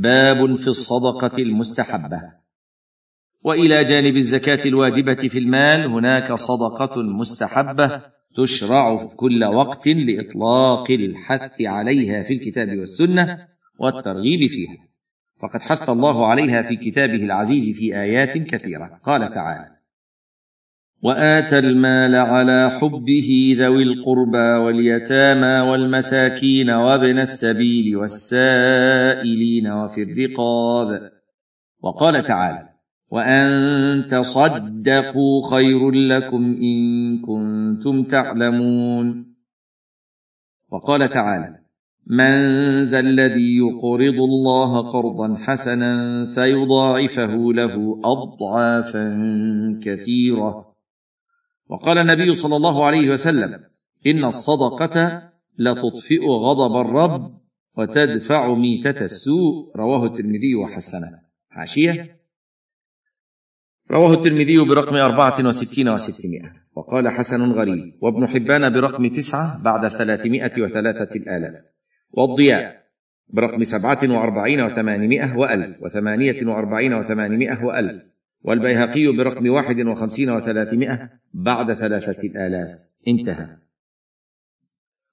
باب في الصدقة المستحبة. وإلى جانب الزكاة الواجبة في المال هناك صدقة مستحبة تشرع في كل وقت لإطلاق الحث عليها في الكتاب والسنة والترغيب فيها. فقد حث الله عليها في كتابه العزيز في آيات كثيرة. قال تعالى وآتى المال على حبه ذوي القربى واليتامى والمساكين وابن السبيل والسائلين وفي الرقاب. وقال تعالى وان تصدقوا خير لكم إن كنتم تعلمون. وقال تعالى من ذا الذي يقرض الله قرضا حسنا فيضاعفه له أضعافا كثيرة. وقال النبي صلى الله عليه وسلم إن الصدقة لتطفئ غضب الرب وتدفع ميتة السوء. رواه الترمذي وحسنه. حاشيه رواه الترمذي برقم أربعة وستين وستمائة. وقال حسن غريب وابن حبان برقم تسعة بعد ثلاثمائة وثلاثة الآلاف. والضياء برقم سبعة وأربعين وثمانمائة وألف وثمانية وأربعين وثمانمائة وألف. والبيهقي برقم واحد وخمسين وثلاثمائة بعد ثلاثة الآلاف انتهى.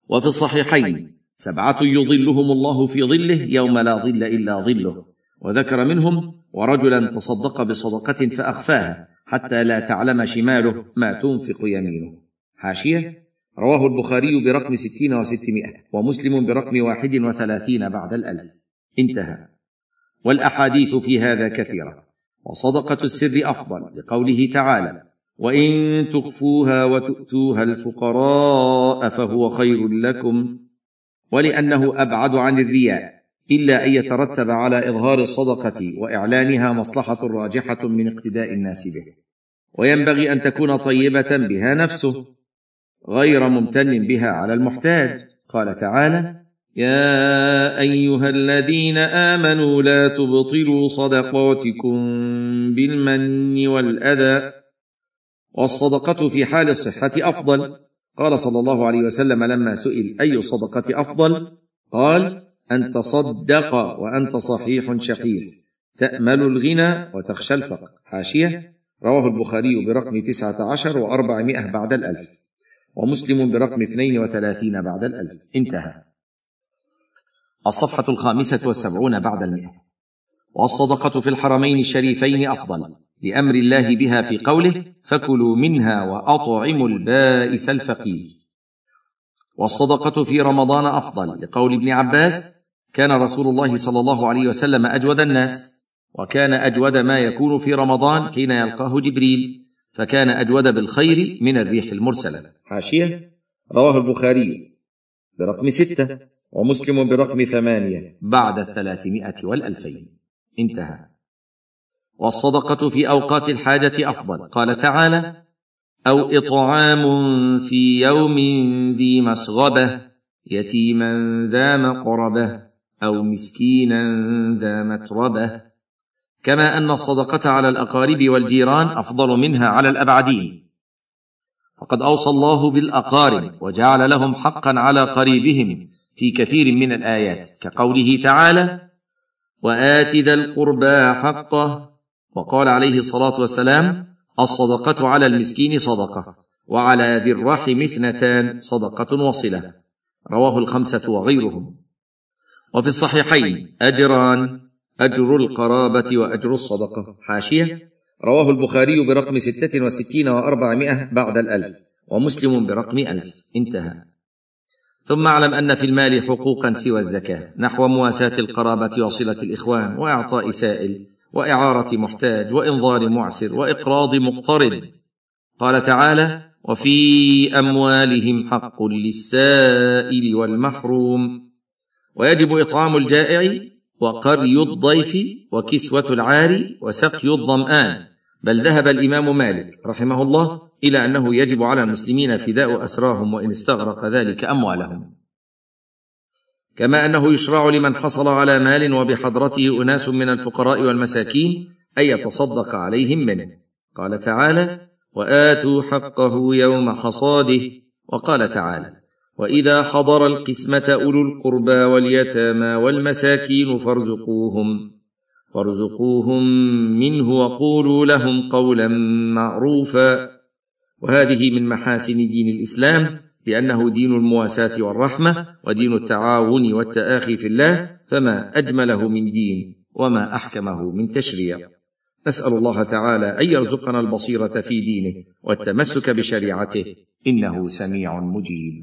وفي الصحيحين سبعة يظلهم الله في ظله يوم لا ظل إلا ظله. وذكر منهم ورجلا تصدق بصدقة فأخفاها حتى لا تعلم شماله ما تنفق يمينه. حاشية رواه البخاري برقم ستين وستمائة ومسلم برقم واحد وثلاثين بعد الألف. انتهى. والأحاديث في هذا كثيرة. وصدقة السر أفضل لقوله تعالى وإن تخفوها وتؤتوها الفقراء فهو خير لكم ولأنه أبعد عن الرياء إلا أن يترتب على إظهار الصدقة وإعلانها مصلحة راجحة من اقتداء الناس به. وينبغي أن تكون طيبة بها نفسه غير ممتن بها على المحتاج. قال تعالى يا أيها الذين آمنوا لا تبطلوا صدقاتكم بالمن والأذى. والصدقة في حال الصحة أفضل. قال صلى الله عليه وسلم لما سئل أي الصدقه أفضل؟ قال أن تصدق وأنت صحيح شحيح تأمل الغنى وتخشى الفقر. حاشية. رواه البخاري برقم تسعة عشر وأربعمائة بعد الألف. ومسلم برقم اثنين وثلاثين بعد الألف. انتهى. الصفحة الخامسة والسبعون بعد المئة. والصدقة في الحرمين الشريفين أفضل لأمر الله بها في قوله فكلوا منها وأطعموا البائس الفقير. والصدقة في رمضان أفضل لقول ابن عباس كان رسول الله صلى الله عليه وسلم أجود الناس وكان أجود ما يكون في رمضان حين يلقاه جبريل فكان أجود بالخير من الريح المرسلة. حاشية رواه البخاري برقم ستة. ومسلم برقم ثمانية. بعد الثلاثمائة والألفين. انتهى. والصدقة في أوقات الحاجة أفضل. قال تعالى أو إطعام في يوم ذي مسغبة يتيما ذا مقربة أو مسكينا ذا متربة. كما أن الصدقة على الأقارب والجيران أفضل منها على الأبعدين. فقد أوصى الله بالأقارب وجعل لهم حقا على قريبهم. في كثير من الآيات كقوله تعالى وآت ذا القربى حقه. وقال عليه الصلاة والسلام الصدقة على المسكين صدقة وعلى ذي الرحم اثنتان صدقة وصله رواه الخمسة وغيرهم. وفي الصحيحين أجران أجر القرابة وأجر الصدقة. حاشية. رواه البخاري برقم ستة وستين وأربعمائة بعد الألف ومسلم برقم ألف. انتهى. ثم اعلم أن في المال حقوقا سوى الزكاة نحو مواساة القرابة وصلة الإخوان وإعطاء سائل وإعارة محتاج وإنظار معسر وإقراض مقترض. قال تعالى وفي أموالهم حق للسائل والمحروم. ويجب إطعام الجائع وقري الضيف وكسوة العار وسقي الظمآن. بل ذهب الإمام مالك رحمه الله إلى أنه يجب على المسلمين فداء أسراهم وإن استغرق ذلك أموالهم. كما أنه يشرع لمن حصل على مال وبحضرته أناس من الفقراء والمساكين أن يتصدق عليهم منه. قال تعالى وآتوا حقه يوم حصاده وقال تعالى وإذا حضر القسمة أولو القربى واليتامى والمساكين فارزقوهم فارزقوهم منه وقولوا لهم قولا معروفا. وهذه من محاسن دين الإسلام لأنه دين المواساة والرحمة ودين التعاون والتآخي في الله فما أجمله من دين وما أحكمه من تشريع. نسأل الله تعالى أن يرزقنا البصيرة في دينه والتمسك بشريعته إنه سميع مجيب.